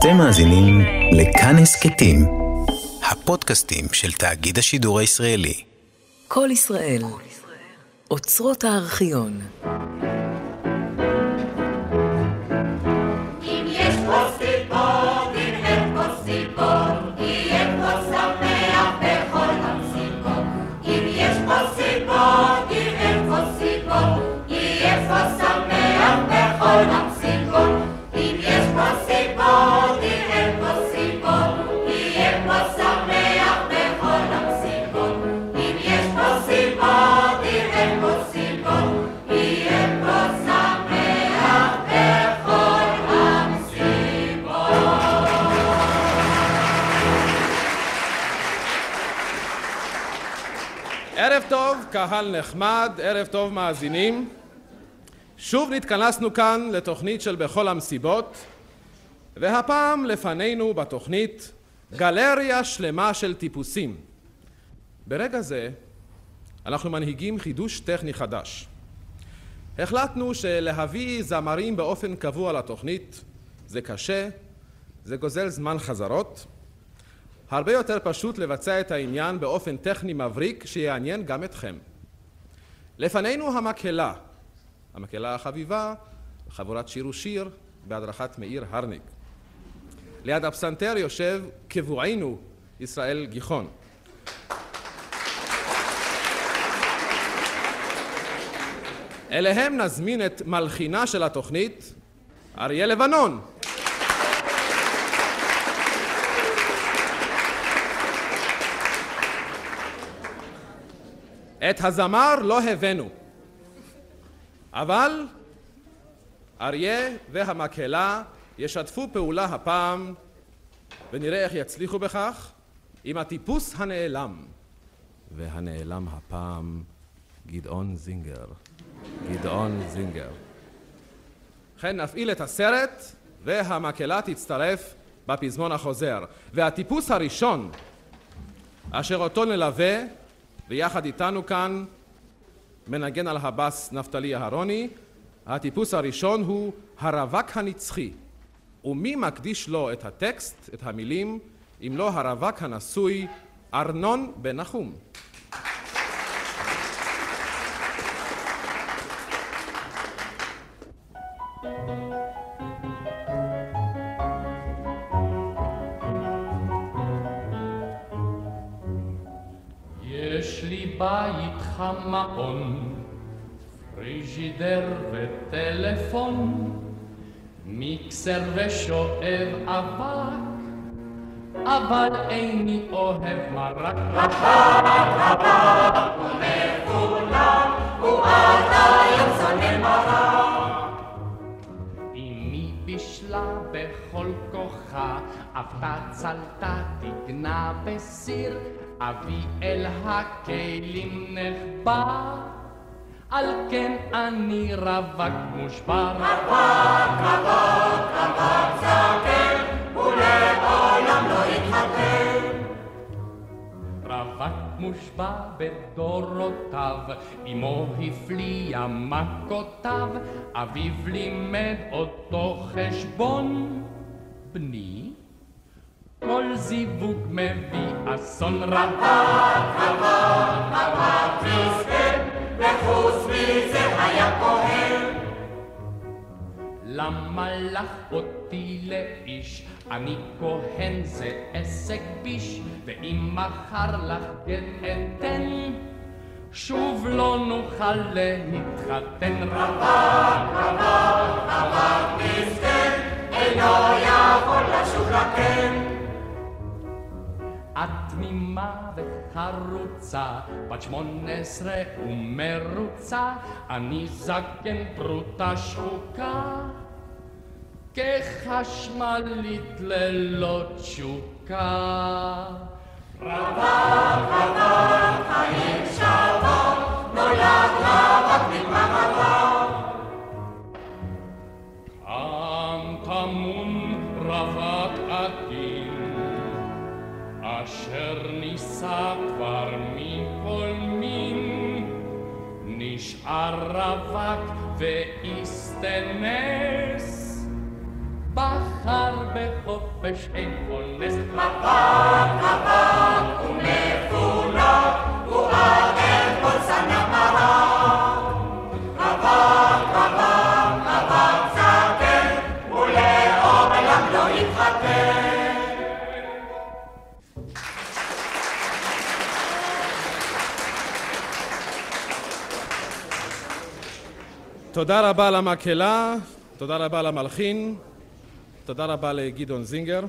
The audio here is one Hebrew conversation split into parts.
אתם מאזינים לכאן הסכתים, הפודקאסטים של תאגיד השידור הישראלי. כל ישראל, אוצרות הארכיון. קהל נחמד, ערב טוב מאזינים. שוב נתכנסנו כאן לתוכנית של בכל המסיבות, והפעם לפנינו בתוכנית גלריה שלמה של טיפוסים. ברגע זה אנחנו מנהיגים חידוש טכני חדש. החלטנו שלהביא זמרים באופן קבוע לתוכנית זה קשה, זה גוזל זמן חזרות. הרבה יותר פשוט לבצע את העניין באופן טכני מבריק שיעניין גם אתכם. לפנינו המקהלה, המקהלה החביבה, חבורת שיר ושיר בהדרכת מאיר הרניג. ליד הפסנתר יושב קבוענו ישראל גיחון. אליהם נזמין את מלחינה של התוכנית, אריה לבנון. את הזמר לא הבאנו, אבל אריה והמקהלה ישתפו פעולה הפעם ונראה איך יצליחו בכך עם הטיפוס הנעלם. והנעלם הפעם גדעון זינגר. גדעון זינגר. ובכן נפעיל את הסרט והמקהלה תצטרף בפזמון החוזר. והטיפוס הראשון אשר אותו נלווה ויחד איתנו כאן מנגן על הבס נפתלי אהרוני. הטיפוס הראשון הוא הרווק הנצחי. ומי מקדיש לו את הטקסט, את המילים, אם לא הרווק הנשוי ארנון בן נחום. יש בית חמאון, פריג'ידר וטלפון, מיקסר ושואב אבק, אבל איני אוהב מרק. אמי בישלה בכל כוחה, אבתה צלתה תגנה בסיר, אבי אל הכלים נחבא, על כן אני רווק מושבר. רווק מושבע בדורותיו, אמו הפליאה מכותיו, אביו לימד אותו חשבון. בני, כל זיווג מביא אסון רווק, וחוץ מזה היה כהן למה לך אותי לאיש? אני כהן זה עסק ביש, ואם מחר לך גט אתן, שוב לא נוכל להתחתן רווק. אינו יכול לשוב לכן את תמימה וחרוצה, בת שמונה עשרה ומרוצה, אני זקן פרוטה שחוקה, כחשמלית ללא תשוקה. עם נישא כבר מכל מין, נשאר רווק והסתנס, בחר בחוף חופש אין אונס. רווק, רווק ומפונק, הוא ערב כל סנה מרק. רווק, רווק, רווק זקן, ולעולם לא יתחתן. תודה רבה למקהלה, תודה רבה למלחין, תודה רבה לגדעון זינגר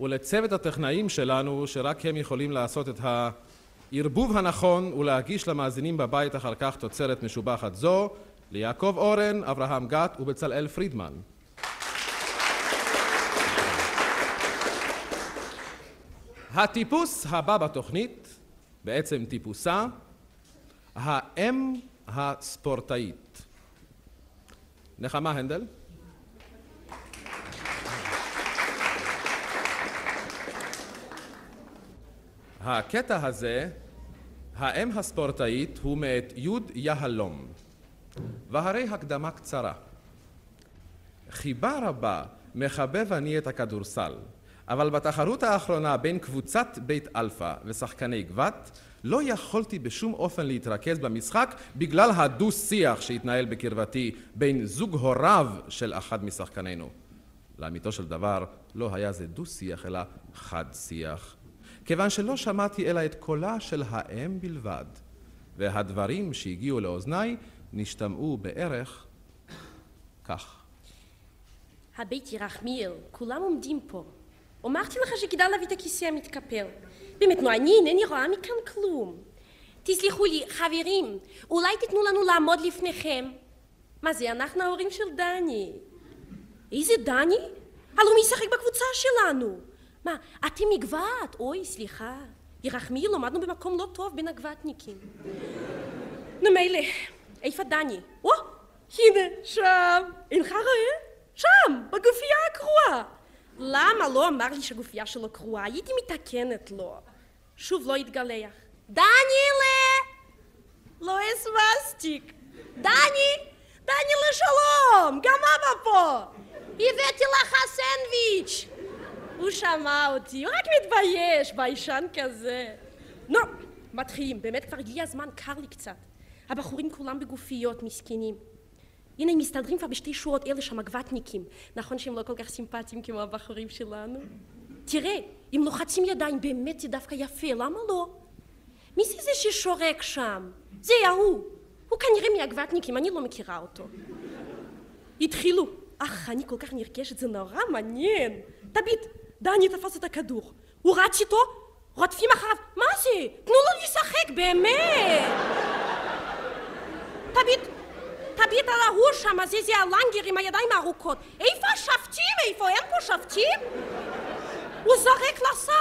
ולצוות הטכנאים שלנו שרק הם יכולים לעשות את הערבוב הנכון ולהגיש למאזינים בבית אחר כך תוצרת משובחת זו ליעקב אורן, אברהם גת ובצלאל פרידמן. הטיפוס הבא בתוכנית, בעצם טיפוסה, האם הספורטאית. נחמה הנדל. הקטע הזה, האם הספורטאית, הוא מאת יוד יהלום. והרי הקדמה קצרה. חיבה רבה מחבב אני את הכדורסל, אבל בתחרות האחרונה בין קבוצת בית אלפא ושחקני גבת, לא יכולתי בשום אופן להתרכז במשחק בגלל הדו-שיח שהתנהל בקרבתי בין זוג הוריו של אחד משחקנינו. לאמיתו של דבר, לא היה זה דו-שיח אלא חד-שיח. כיוון שלא שמעתי אלא את קולה של האם בלבד, והדברים שהגיעו לאוזניי נשתמעו בערך כך. הבית ירחמיאל, כולם עומדים פה. אמרתי לך שכדאי להביא את הכיסא המתקפל. באמת, נו, אני אינני רואה מכאן כלום. תסלחו לי, חברים, אולי תיתנו לנו לעמוד לפניכם? מה זה, אנחנו ההורים של דני. איזה דני? הלו מי ישחק בקבוצה שלנו? מה, אתם מגבת? אוי, סליחה. ירחמיאל, למדנו במקום לא טוב בין הגבתניקים. נו מילא, איפה דני? או, הנה, שם. אינך רואה? שם, בגופייה הקרועה. למה לא אמר לי שהגופייה שלו קרועה? הייתי מתקנת לו. שוב לא התגלח. דניאלה! לא הסמסטיק. דני! דניאלה שלום! גם אבא פה! הבאתי לך סנדוויץ'! הוא שמע אותי, הוא רק מתבייש, ביישן כזה. נו, מתחילים, באמת כבר הגיע הזמן, קר לי קצת. הבחורים כולם בגופיות, מסכנים. הנה, הם מסתדרים כבר בשתי שורות אלה שם, הגבתניקים. נכון שהם לא כל כך סימפטיים כמו הבחורים שלנו? תראה, אם לוחצים ידיים באמת זה דווקא יפה, למה לא? מי זה זה ששורק שם? זה ההוא. הוא כנראה מהגבתניקים, אני לא מכירה אותו. התחילו. אך, אני כל כך נרגשת, זה נורא מעניין. תביט, דני תפס את הכדור. הוא רץ איתו, רודפים אחריו. מה זה? תנו לו לשחק, באמת! תביט, תביט על ההוא שם, זה זה הלנגר עם הידיים הארוכות. איפה השפטים? איפה? אין פה שפטים? הוא זרק לסל.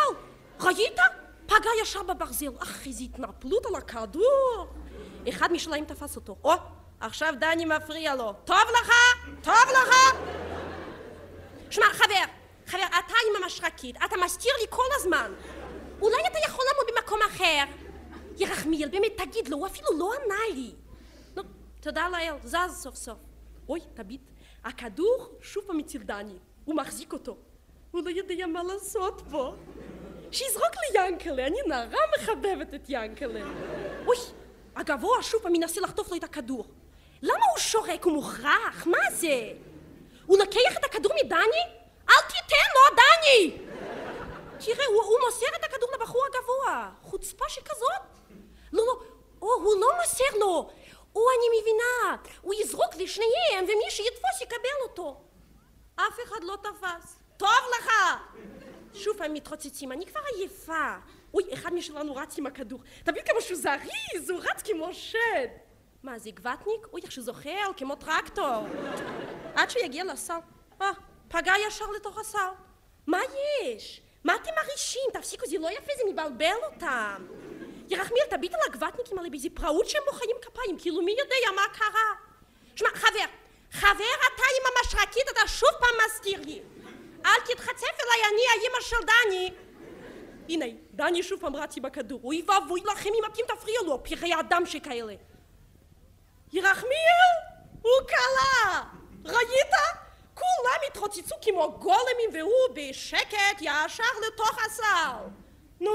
ראית? פגע ישר בברזל. אך, איזו התנפלות על הכדור. אחד משלהם תפס אותו. או, עכשיו דני מפריע לו. טוב לך? טוב לך? שמע, חבר, חבר, אתה עם המשרקית, אתה מסתיר לי כל הזמן. אולי אתה יכול לעמוד במקום אחר? ירחמיאל, באמת, תגיד לו, הוא אפילו לא ענה לי. תודה לאל, זז סוף סוף. אוי, תביט, הכדור שוב פעם אצל דני, הוא מחזיק אותו. הוא לא יודע מה לעשות פה. שיזרוק לי ינקלה, אני נורא מחבבת את ינקלה. אוי, הגבוה שוב פעם מנסה לחטוף לו את הכדור. למה הוא שורק? הוא מוכרח? מה זה? הוא לוקח את הכדור מדני? אל תיתן לו, דני! תראה, הוא, הוא מוסר את הכדור לבחור הגבוה. חוצפה שכזאת. לא, לא, או, הוא לא מוסר לו. אני מבינה. הוא יזרוק לשניהם, ומי שיתפוס יקבל אותו. אף אחד לא תפס. טוב לך! שוב פעם מתרוצצים, אני כבר עייפה. אוי, אחד משלנו רץ עם הכדור. תבין כמה שהוא זריז, הוא רץ כמו שד. מה, זה גבטניק? אוי, איך שהוא זוחל, כמו טרקטור. עד שהוא יגיע לסל. אה, פגע ישר לתוך הסל. מה יש? מה אתם מרעישים? תפסיקו, זה לא יפה, זה מבלבל אותם. ירחמיאל, תביט על הגבטניקים האלה באיזה פראות שהם מוחאים כפיים, כאילו מי יודע מה קרה. שמע, חבר, חבר, אתה עם המשרקית, אתה שוב פעם מזכיר לי. אל תתחצף אליי, אני האימא של דני. הנה, דני שוב פעם רץ עם הכדור. אוי ואבוי לכם אם אתם תפריעו לו, פרחי אדם שכאלה. ירחמיאל, הוא קלה! ראית? כולם התרוצצו כמו גולמים והוא בשקט ישר לתוך הסל. נו,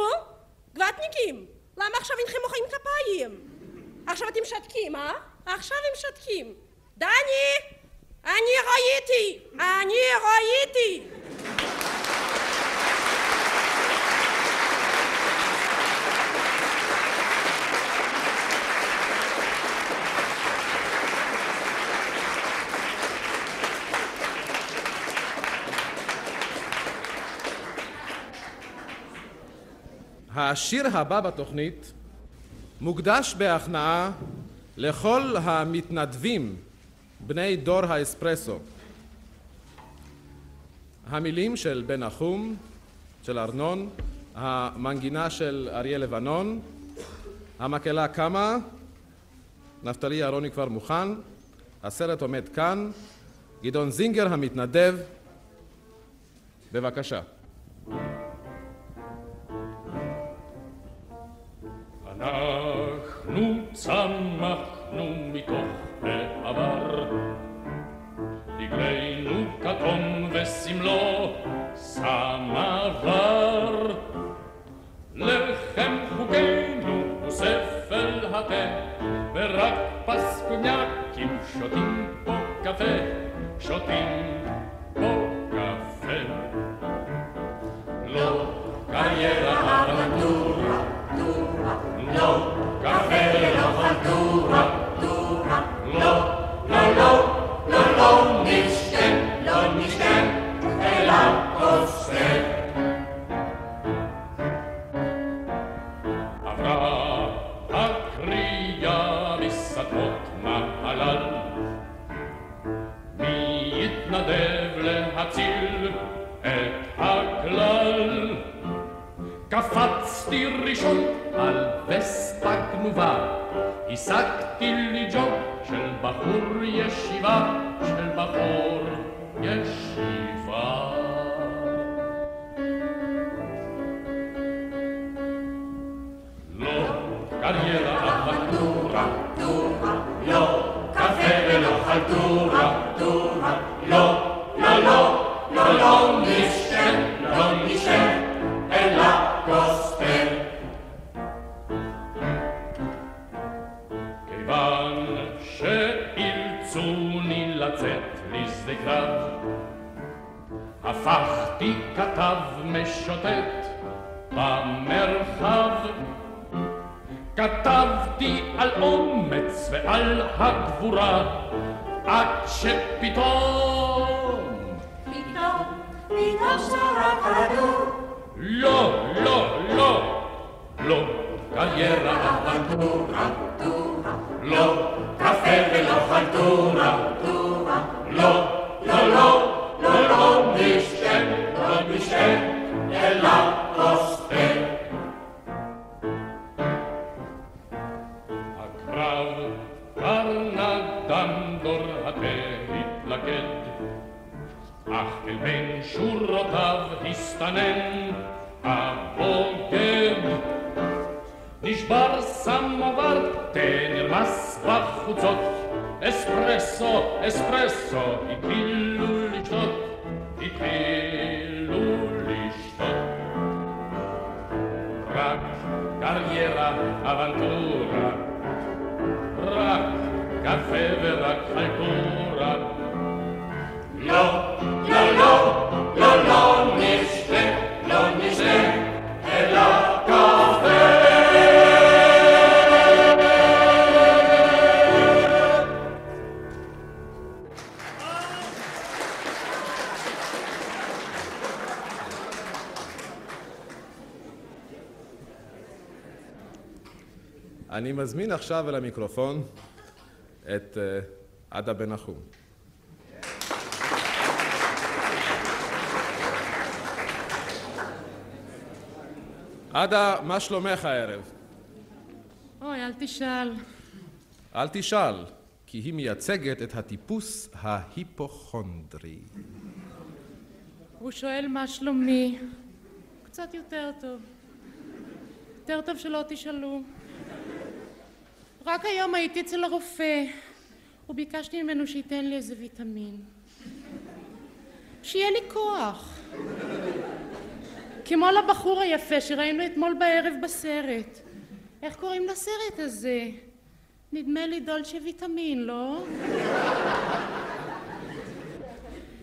גבטניקים, למה עכשיו אינכם מוחאים כפיים? עכשיו אתם שתקים, אה? עכשיו הם שתקים. דני! אני ראיתי! אני ראיתי! השיר הבא בתוכנית מוקדש בהכנעה לכל המתנדבים בני דור האספרסו. המילים של בן נחום, של ארנון, המנגינה של אריה לבנון, המקהלה קמה, נפתלי אהרוני כבר מוכן, הסרט עומד כאן, גדעון זינגר המתנדב, בבקשה. אנחנו צמחנו מתוך העבר, דגלנו כתום וסמלו סמבר. לחם חוגנו הוא ספל התה, ורק פסקוניאקים שותים פה קפה, שותים קפצתי ראשון על וספה גנובה, השגתי לי ג'וב של בחור ישיבה, של בחור ישיבה. לא קריירה אבנטורה, לא קפה ולא חלטורה, משוטט במרחב. כתבתי על אומץ ועל הגבורה, עד שפתאום... פתאום, פתאום שרק הדור, לא, לא, לא, לא, קריירה אבנטורה, לא, קפה ולא חלטורה, Bene, masbach und zot, espresso, espresso, i pilluli stot, i pilluli stot. Rack, carriera, avantura, rack, caffè vera, altura, no, אני מזמין עכשיו אל המיקרופון את אה, עדה בן נחום. עדה, מה שלומך הערב? אוי, אל תשאל. אל תשאל, כי היא מייצגת את הטיפוס ההיפוכונדרי. הוא שואל מה שלומי. קצת יותר טוב. יותר טוב שלא תשאלו. רק היום הייתי אצל הרופא, וביקשתי ממנו שייתן לי איזה ויטמין. שיהיה לי כוח. כמו לבחור היפה שראינו אתמול בערב בסרט. איך קוראים לסרט הזה? נדמה לי דולצ'ה ויטמין, לא?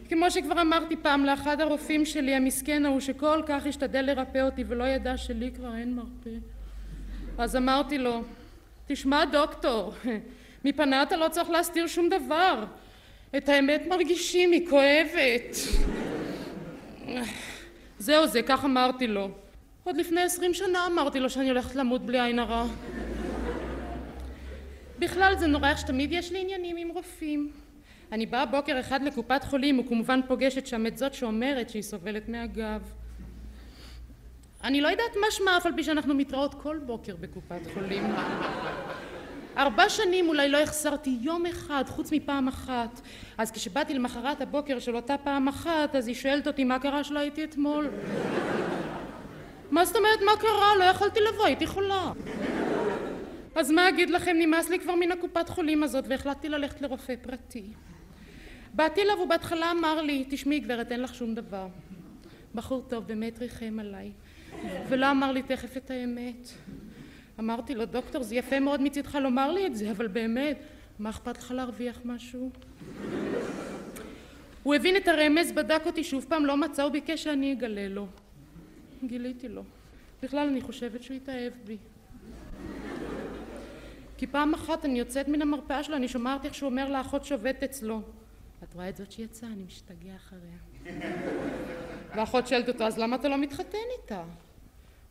כמו שכבר אמרתי פעם לאחד הרופאים שלי, המסכן ההוא שכל כך השתדל לרפא אותי ולא ידע שלי כבר אין מרפא. אז אמרתי לו, תשמע דוקטור, מפנה אתה לא צריך להסתיר שום דבר. את האמת מרגישים, היא כואבת. זהו זה, כך אמרתי לו. עוד לפני עשרים שנה אמרתי לו שאני הולכת למות בלי עין הרע. בכלל זה נורא איך שתמיד יש לי עניינים עם רופאים. אני באה בוקר אחד לקופת חולים וכמובן פוגשת שם את זאת שאומרת שהיא סובלת מהגב. אני לא יודעת מה שמה אף על פי שאנחנו מתראות כל בוקר בקופת חולים. ארבע שנים אולי לא החסרתי יום אחד חוץ מפעם אחת. אז כשבאתי למחרת הבוקר של אותה פעם אחת אז היא שואלת אותי מה קרה שלא הייתי אתמול? מה זאת אומרת מה קרה? לא יכולתי לבוא, הייתי חולה. אז מה אגיד לכם, נמאס לי כבר מן הקופת חולים הזאת והחלטתי ללכת לרופא פרטי. באתי אליו ובהתחלה אמר לי תשמעי גברת אין לך שום דבר. בחור טוב באמת ריחם עליי ולא אמר לי תכף את האמת. אמרתי לו דוקטור זה יפה מאוד מצידך לומר לי את זה אבל באמת מה אכפת לך להרוויח משהו? הוא הבין את הרמז בדק אותי שוב פעם לא מצא הוא ביקש שאני אגלה לו. גיליתי לו. בכלל אני חושבת שהוא התאהב בי. כי פעם אחת אני יוצאת מן המרפאה שלו אני שומעת איך שהוא אומר לאחות שעובדת אצלו. את רואה את זאת שיצאה אני משתגע אחריה ואחות שואלת אותו אז למה אתה לא מתחתן איתה?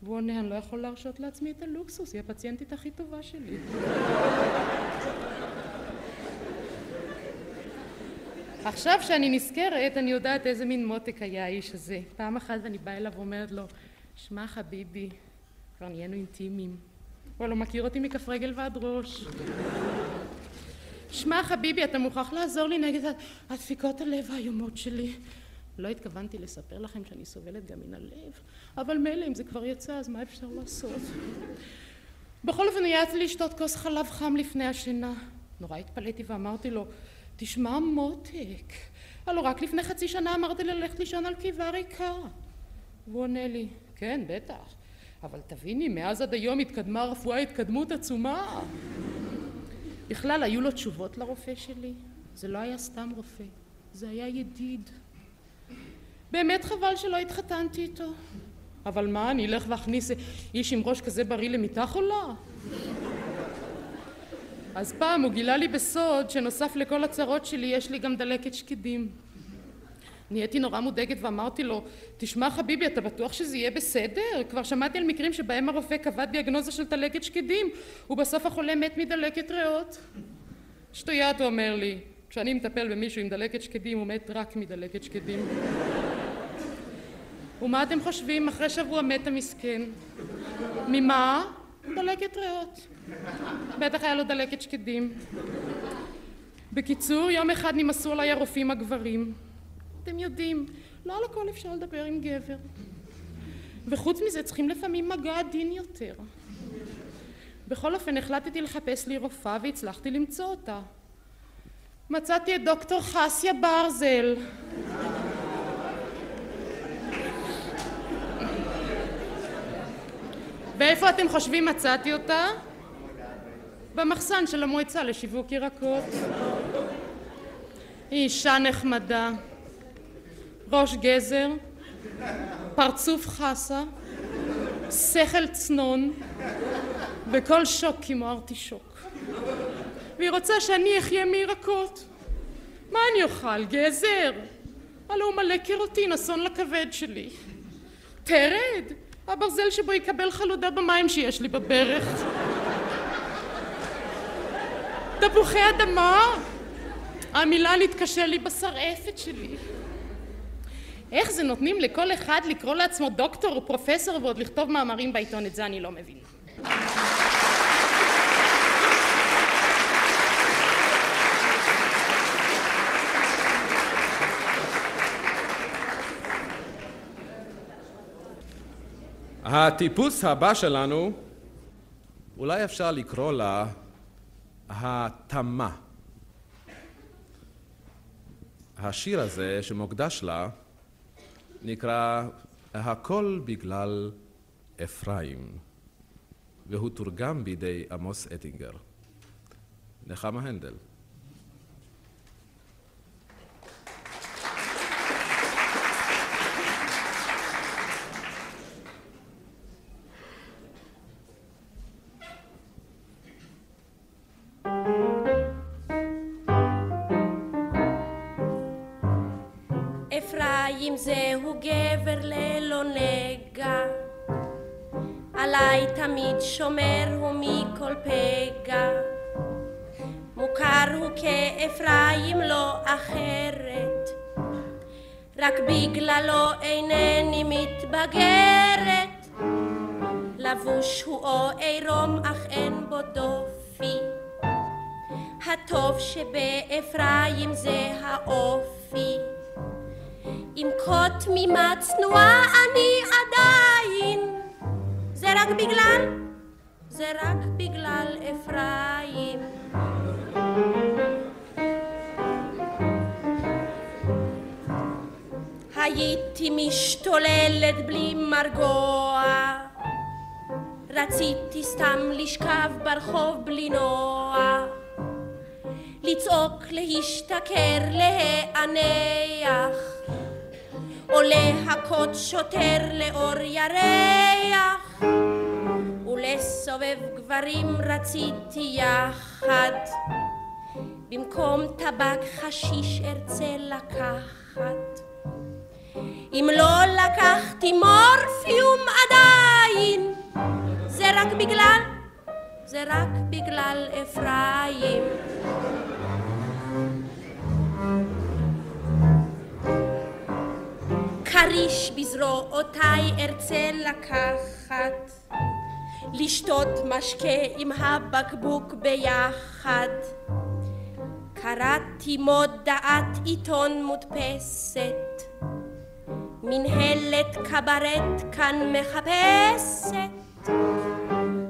והוא עונה, אני לא יכול להרשות לעצמי את הלוקסוס, היא הפציינטית הכי טובה שלי. עכשיו שאני נזכרת, אני יודעת איזה מין מותק היה האיש הזה. פעם אחת ואני באה אליו ואומרת לו, שמע חביבי, כבר נהיינו אינטימיים. הוא לא מכיר אותי מכף רגל ועד ראש. שמע חביבי, אתה מוכרח לעזור לי נגד הדפיקות הלב האיומות שלי. לא התכוונתי לספר לכם שאני סובלת גם מן הלב, אבל מילא אם זה כבר יצא אז מה אפשר לעשות? בכל אופן העזתי לשתות כוס חלב חם לפני השינה. נורא התפלאתי ואמרתי לו, תשמע מותק, הלו רק לפני חצי שנה אמרתי ללכת לישון על קיבה ריקה. והוא עונה לי, כן בטח, אבל תביני מאז עד היום התקדמה הרפואה התקדמות עצומה. בכלל היו לו תשובות לרופא שלי, זה לא היה סתם רופא, זה היה ידיד. באמת חבל שלא התחתנתי איתו. אבל מה, אני אלך ואכניס איש עם ראש כזה בריא למיטה חולה? אז פעם הוא גילה לי בסוד שנוסף לכל הצרות שלי יש לי גם דלקת שקדים. נהייתי נורא מודאגת ואמרתי לו, תשמע חביבי, אתה בטוח שזה יהיה בסדר? כבר שמעתי על מקרים שבהם הרופא קבע דיאגנוזה של דלקת שקדים ובסוף החולה מת מדלקת ריאות. שטויות, הוא אומר לי. כשאני מטפל במישהו עם דלקת שקדים הוא מת רק מדלקת שקדים. ומה אתם חושבים? אחרי שבוע מת המסכן. ממה? דלקת ריאות. בטח היה לו דלקת שקדים. בקיצור, יום אחד נמאסו עליי הרופאים הגברים. אתם יודעים, לא על הכל אפשר לדבר עם גבר. וחוץ מזה צריכים לפעמים מגע עדין יותר. בכל אופן החלטתי לחפש לי רופאה והצלחתי למצוא אותה. מצאתי את דוקטור חסיה ברזל. ואיפה אתם חושבים מצאתי אותה? במחסן של המועצה לשיווק ירקות. היא אישה נחמדה, ראש גזר, פרצוף חסה, שכל צנון, וכל שוק כמו ארטישוק. והיא רוצה שאני אחיה מירקות. מה אני אוכל? גזר? הלא הוא מלא קרוטין, אסון לכבד שלי. תרד? הברזל שבו יקבל חלודה במים שיש לי בברך. תפוחי אדמה? המילה נתקשה לי בשרעפת שלי. איך זה נותנים לכל אחד לקרוא לעצמו דוקטור או פרופסור ועוד לכתוב מאמרים בעיתון? את זה אני לא מבינה. הטיפוס הבא שלנו, אולי אפשר לקרוא לה התמה. השיר הזה שמוקדש לה נקרא "הכל בגלל אפרים", והוא תורגם בידי עמוס אטינגר. נחמה הנדל. אפרים זהו גבר ללא נגע, עליי תמיד שומר הוא מכל פגע. מוכר הוא כאפרים לא אחרת, רק בגללו אינני מתבגרת. לבוש הוא או עירום אך אין בו דופי, הטוב שבאפרים זה האופי. עם כה תמימה צנועה אני עדיין, זה רק בגלל, זה רק בגלל אפרים. הייתי משתוללת בלי מרגוע, רציתי סתם לשכב ברחוב בלי נוע, לצעוק, להשתכר, להיאנח, או להכות שוטר לאור ירח, ולסובב גברים רציתי יחד, במקום טבק חשיש ארצה לקחת. אם לא לקחתי מורפיום עדיין, זה רק בגלל, זה רק בגלל אפרים. כריש בזרועותיי ארצה לקחת, לשתות משקה עם הבקבוק ביחד. קראתי מודעת עיתון מודפסת, מנהלת קברט כאן מחפשת,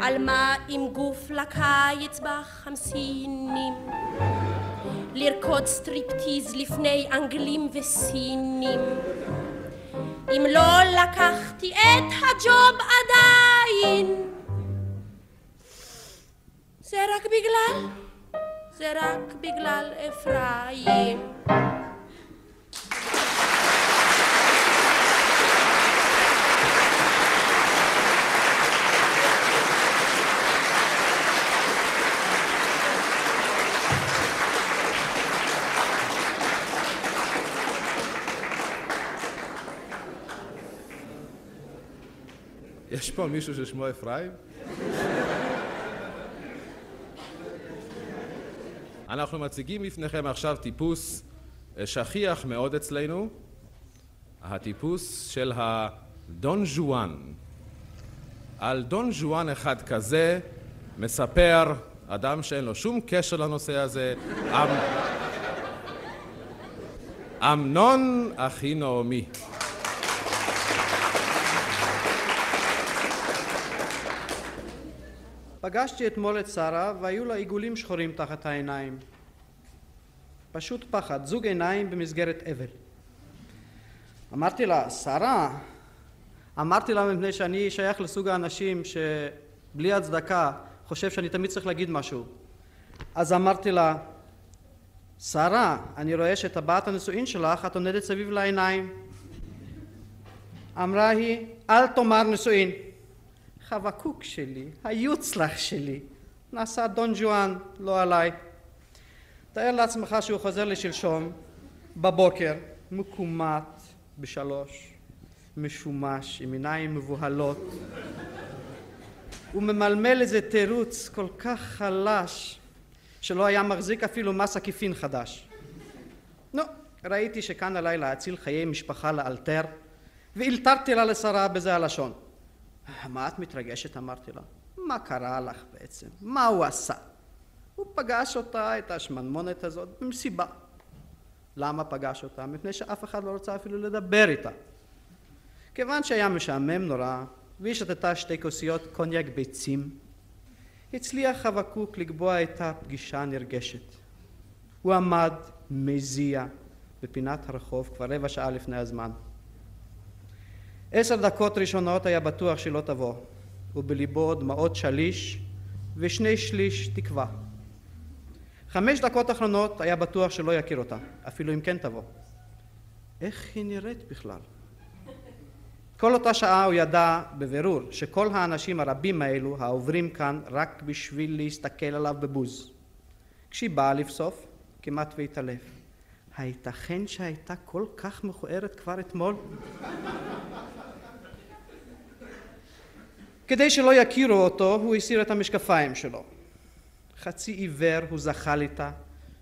עלמה עם גוף לקיץ בחמסינים, לרקוד סטריפטיז לפני אנגלים וסינים. אם לא לקחתי את הג'וב עדיין, זה רק בגלל, זה רק בגלל אפרים. יש פה מישהו ששמו אפרים? אנחנו מציגים בפניכם עכשיו טיפוס אה, שכיח מאוד אצלנו, הטיפוס של הדון ז'ואן. על דון ז'ואן אחד כזה מספר אדם שאין לו שום קשר לנושא הזה, אמ... אמנון אחי נעמי. פגשתי אתמול את שרה והיו לה עיגולים שחורים תחת העיניים. פשוט פחד, זוג עיניים במסגרת אבל. אמרתי לה, שרה, אמרתי לה מפני שאני שייך לסוג האנשים שבלי הצדקה חושב שאני תמיד צריך להגיד משהו. אז אמרתי לה, שרה, אני רואה שטבעת הנישואין שלך את עונדת סביב לעיניים. אמרה היא, אל תאמר נישואין. חבקוק שלי, היוצלח שלי, נעשה דון ג'ואן, לא עליי. תאר לעצמך שהוא חוזר לשלשום, בבוקר, מקומט, בשלוש, משומש, עם עיניים מבוהלות. הוא ממלמל איזה תירוץ כל כך חלש, שלא היה מחזיק אפילו מס עקיפין חדש. נו, ראיתי שכאן עליי להציל חיי משפחה לאלתר, ואילתרתי לה לשרה בזה הלשון. מה את מתרגשת? אמרתי לה. מה קרה לך בעצם? מה הוא עשה? הוא פגש אותה, את השמנמונת הזאת, במסיבה. למה פגש אותה? מפני שאף אחד לא רוצה אפילו לדבר איתה. כיוון שהיה משעמם נורא, והיא שתתה שתי כוסיות קוניאק ביצים, הצליח חבקוק לקבוע איתה פגישה נרגשת. הוא עמד, מזיע, בפינת הרחוב כבר רבע שעה לפני הזמן. עשר דקות ראשונות היה בטוח שלא תבוא, ובליבו דמעות שליש ושני שליש תקווה. חמש דקות אחרונות היה בטוח שלא יכיר אותה, אפילו אם כן תבוא. איך היא נראית בכלל? כל אותה שעה הוא ידע בבירור שכל האנשים הרבים האלו העוברים כאן רק בשביל להסתכל עליו בבוז. כשהיא באה לבסוף, כמעט והתעלף. הייתכן שהייתה כל כך מכוערת כבר אתמול? כדי שלא יכירו אותו, הוא הסיר את המשקפיים שלו. חצי עיוור הוא זחל איתה,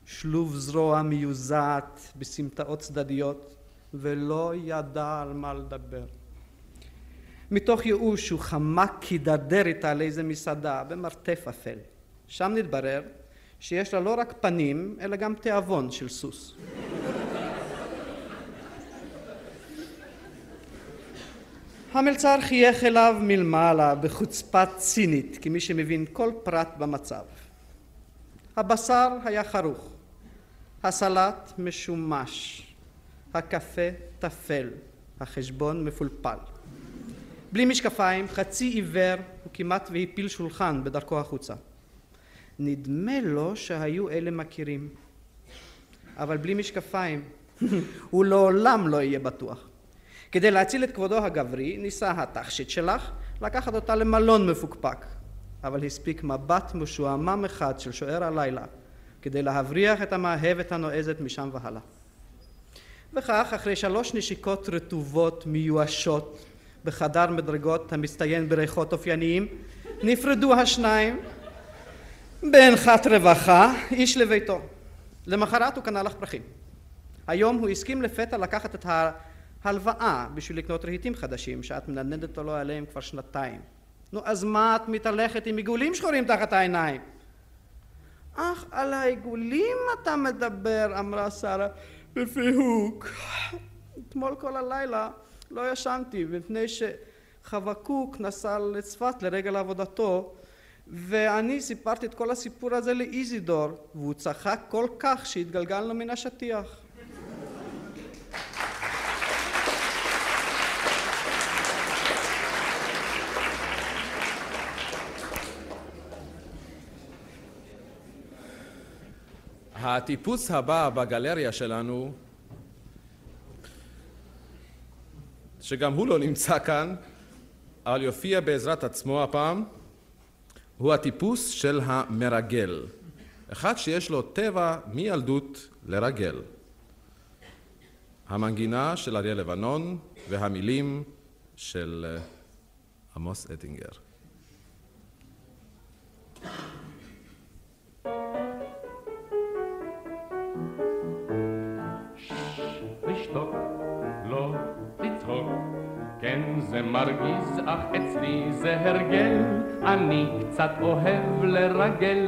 שלוב זרוע מיוזעת בסמטאות צדדיות, ולא ידע על מה לדבר. מתוך ייאוש הוא חמק הידרדר איתה לאיזה מסעדה במרתף אפל. שם נתברר שיש לה לא רק פנים, אלא גם תיאבון של סוס. המלצר חייך אליו מלמעלה בחוצפה צינית, כמי שמבין כל פרט במצב. הבשר היה חרוך, הסלט משומש, הקפה טפל, החשבון מפולפל. בלי משקפיים, חצי עיוור, הוא כמעט והפיל שולחן בדרכו החוצה. נדמה לו שהיו אלה מכירים, אבל בלי משקפיים הוא לעולם לא יהיה בטוח. כדי להציל את כבודו הגברי, ניסה התכשיט שלך לקחת אותה למלון מפוקפק, אבל הספיק מבט משועמם אחד של שוער הלילה כדי להבריח את המאהבת הנועזת משם והלאה. וכך, אחרי שלוש נשיקות רטובות, מיואשות, בחדר מדרגות המצטיין בריחות אופייניים, נפרדו השניים באנחת רווחה, איש לביתו. למחרת הוא קנה לך פרחים. היום הוא הסכים לפתע לקחת את ההלוואה בשביל לקנות רהיטים חדשים, שאת מנדנדת לו עליהם כבר שנתיים. נו, אז מה את מתהלכת עם עיגולים שחורים תחת העיניים? אך, על העיגולים אתה מדבר, אמרה שרה בפיהוק. אתמול כל הלילה לא ישנתי, מפני שחבקוק נסע לצפת לרגל עבודתו, ואני סיפרתי את כל הסיפור הזה לאיזידור, והוא צחק כל כך שהתגלגלנו מן השטיח. הטיפוס הבא בגלריה שלנו, שגם הוא לא נמצא כאן, אבל יופיע בעזרת עצמו הפעם, הוא הטיפוס של המרגל. אחד שיש לו טבע מילדות לרגל. המנגינה של אריה לבנון והמילים של עמוס אטינגר. זה מרגיז, אך אצלי זה הרגל, אני קצת אוהב לרגל.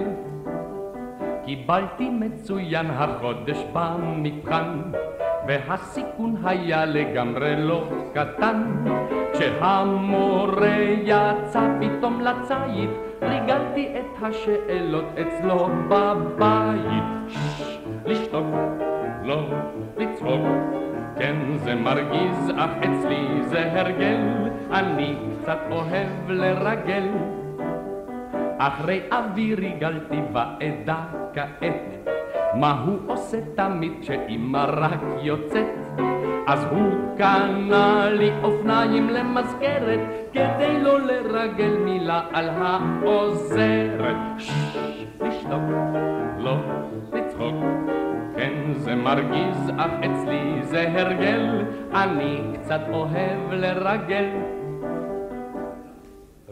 קיבלתי מצוין החודש במבחן, והסיכון היה לגמרי לא קטן. כשהמורה יצא פתאום לציד, ריגלתי את השאלות אצלו בבית. ששש, לשתוק, לא לצחוק. כן, זה מרגיז, אך אצלי זה הרגל, אני קצת אוהב לרגל. אחרי אבי ריגלתי בעדה כעת, מה הוא עושה תמיד כשאימא רק יוצאת? אז הוא קנה לי אופניים למזכרת, כדי לא לרגל מילה על העוזרת. ששש, לשתוק, לא זה מרגיז, אך אצלי זה הרגל, אני קצת אוהב לרגל.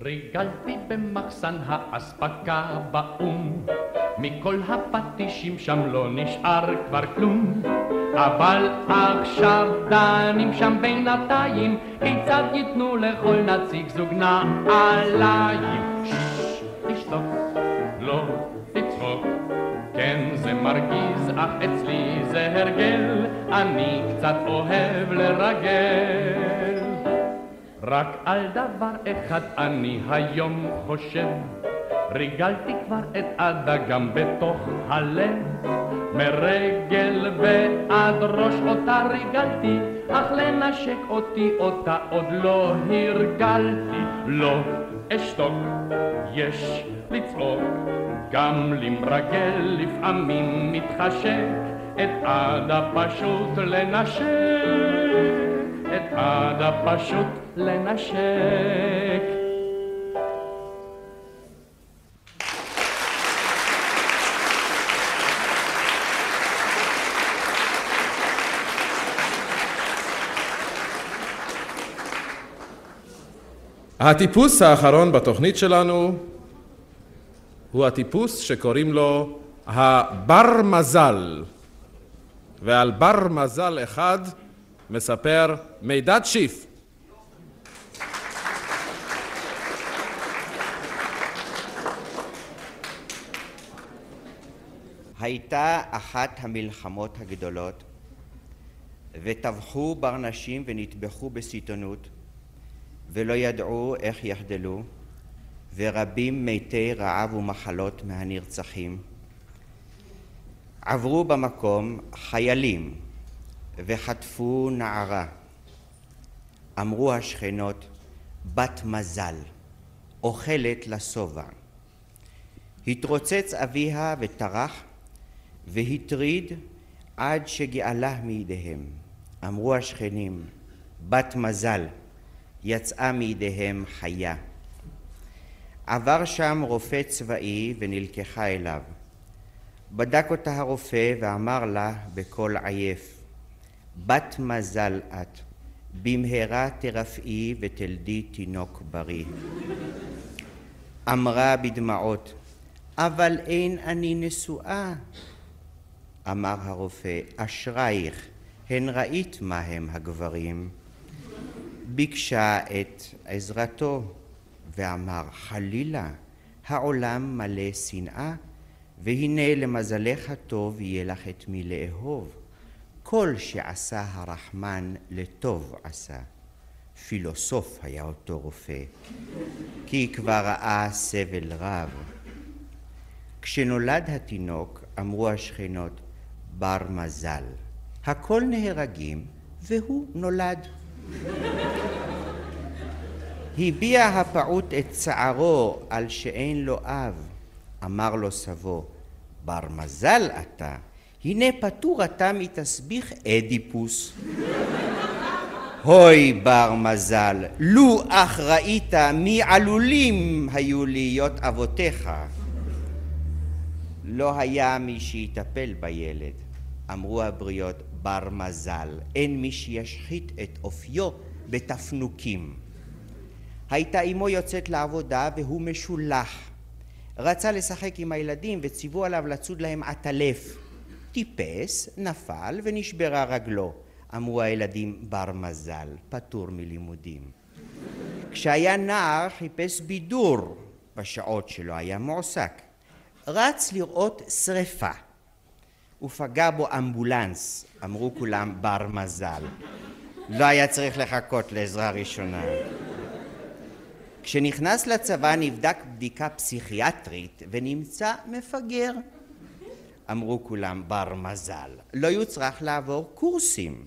ריגלתי במחסן האספקה באו"ם, מכל הפטישים שם לא נשאר כבר כלום. אבל עכשיו דנים שם בינתיים, כיצד ייתנו לכל נציג זוג נעליים. ששש, תשתוק, לא תצחוק. כן, זה מרגיז, הרגל, אני קצת אוהב לרגל. רק על דבר אחד אני היום חושב, ריגלתי כבר את עדה גם בתוך הלב, מרגל ועד ראש אותה ריגלתי, אך לנשק אותי אותה עוד לא הרגלתי. לא אשתוק, יש לצעוק, גם למרגל לפעמים מתחשק, את עדה פשוט לנשק, את עדה פשוט לנשק. הטיפוס האחרון בתוכנית שלנו הוא הטיפוס שקוראים לו הבר מזל. ועל בר מזל אחד מספר מידד שיף. הייתה אחת המלחמות הגדולות וטבחו ברנשים ונטבחו בסיטונות ולא ידעו איך יחדלו, ורבים מתי רעב ומחלות מהנרצחים. עברו במקום חיילים וחטפו נערה. אמרו השכנות, בת מזל, אוכלת לשובע. התרוצץ אביה וטרח והטריד עד שגאלה מידיהם. אמרו השכנים, בת מזל, יצאה מידיהם חיה. עבר שם רופא צבאי ונלקחה אליו. בדק אותה הרופא ואמר לה בקול עייף, בת מזל את, במהרה תרפאי ותלדי תינוק בריא. אמרה בדמעות, אבל אין אני נשואה. אמר הרופא, אשרייך, הן ראית מה הם הגברים. ביקשה את עזרתו ואמר חלילה העולם מלא שנאה והנה למזלך הטוב יהיה לך את מי לאהוב. כל שעשה הרחמן לטוב עשה. פילוסוף היה אותו רופא כי כבר ראה סבל רב. כשנולד התינוק אמרו השכנות בר מזל. הכל נהרגים והוא נולד. הביע הפעוט את צערו על שאין לו אב. אמר לו סבו, בר מזל אתה, הנה פטור אתה מתסביך אדיפוס. הוי בר מזל, לו אך ראית מי עלולים היו להיות אבותיך. לא היה מי שיטפל בילד. אמרו הבריות, בר מזל, אין מי שישחית את אופיו בתפנוקים. הייתה אמו יוצאת לעבודה והוא משולח. רצה לשחק עם הילדים וציוו עליו לצוד להם עטלף. טיפס, נפל ונשברה רגלו. אמרו הילדים בר מזל, פטור מלימודים. כשהיה נער חיפש בידור בשעות שלו היה מועסק. רץ לראות שרפה. ופגע בו אמבולנס, אמרו כולם בר מזל. לא היה צריך לחכות לעזרה ראשונה. כשנכנס לצבא נבדק בדיקה פסיכיאטרית ונמצא מפגר. אמרו כולם בר מזל, לא יוצרך לעבור קורסים.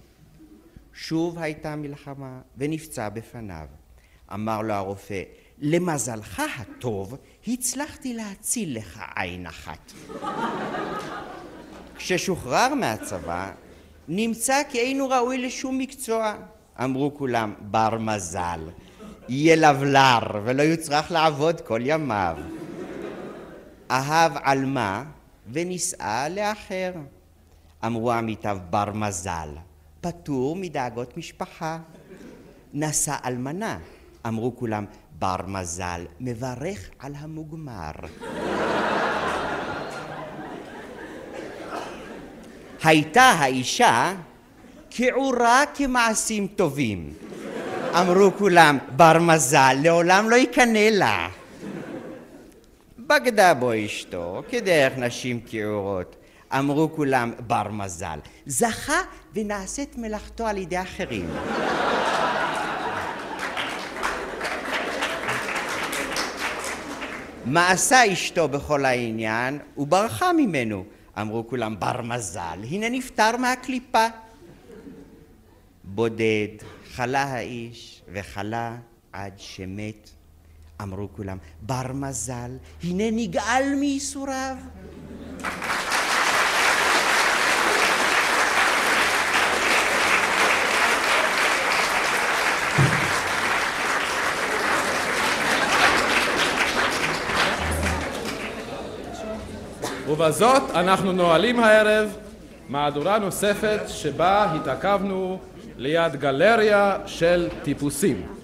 שוב הייתה מלחמה ונפצע בפניו. אמר לו הרופא, למזלך הטוב הצלחתי להציל לך עין אחת. כששוחרר מהצבא, נמצא כי אינו ראוי לשום מקצוע. אמרו כולם, בר מזל, יהיה לבלר ולא יוצרך לעבוד כל ימיו. אהב עלמה ונישאה לאחר. אמרו עמיתיו, בר מזל, פטור מדאגות משפחה. נשא אלמנה. אמרו כולם, בר מזל, מברך על המוגמר. הייתה האישה כעורה כמעשים טובים. אמרו כולם, בר מזל, לעולם לא יקנא לה. בגדה בו אשתו, כדרך נשים כעורות. אמרו כולם, בר מזל. זכה ונעשית מלאכתו על ידי אחרים. מה עשה אשתו בכל העניין? וברחה ממנו. אמרו כולם, בר מזל, הנה נפטר מהקליפה. בודד, חלה האיש, וחלה עד שמת. אמרו כולם, בר מזל, הנה נגאל מייסוריו. ובזאת אנחנו נועלים הערב מהדורה נוספת שבה התעכבנו ליד גלריה של טיפוסים.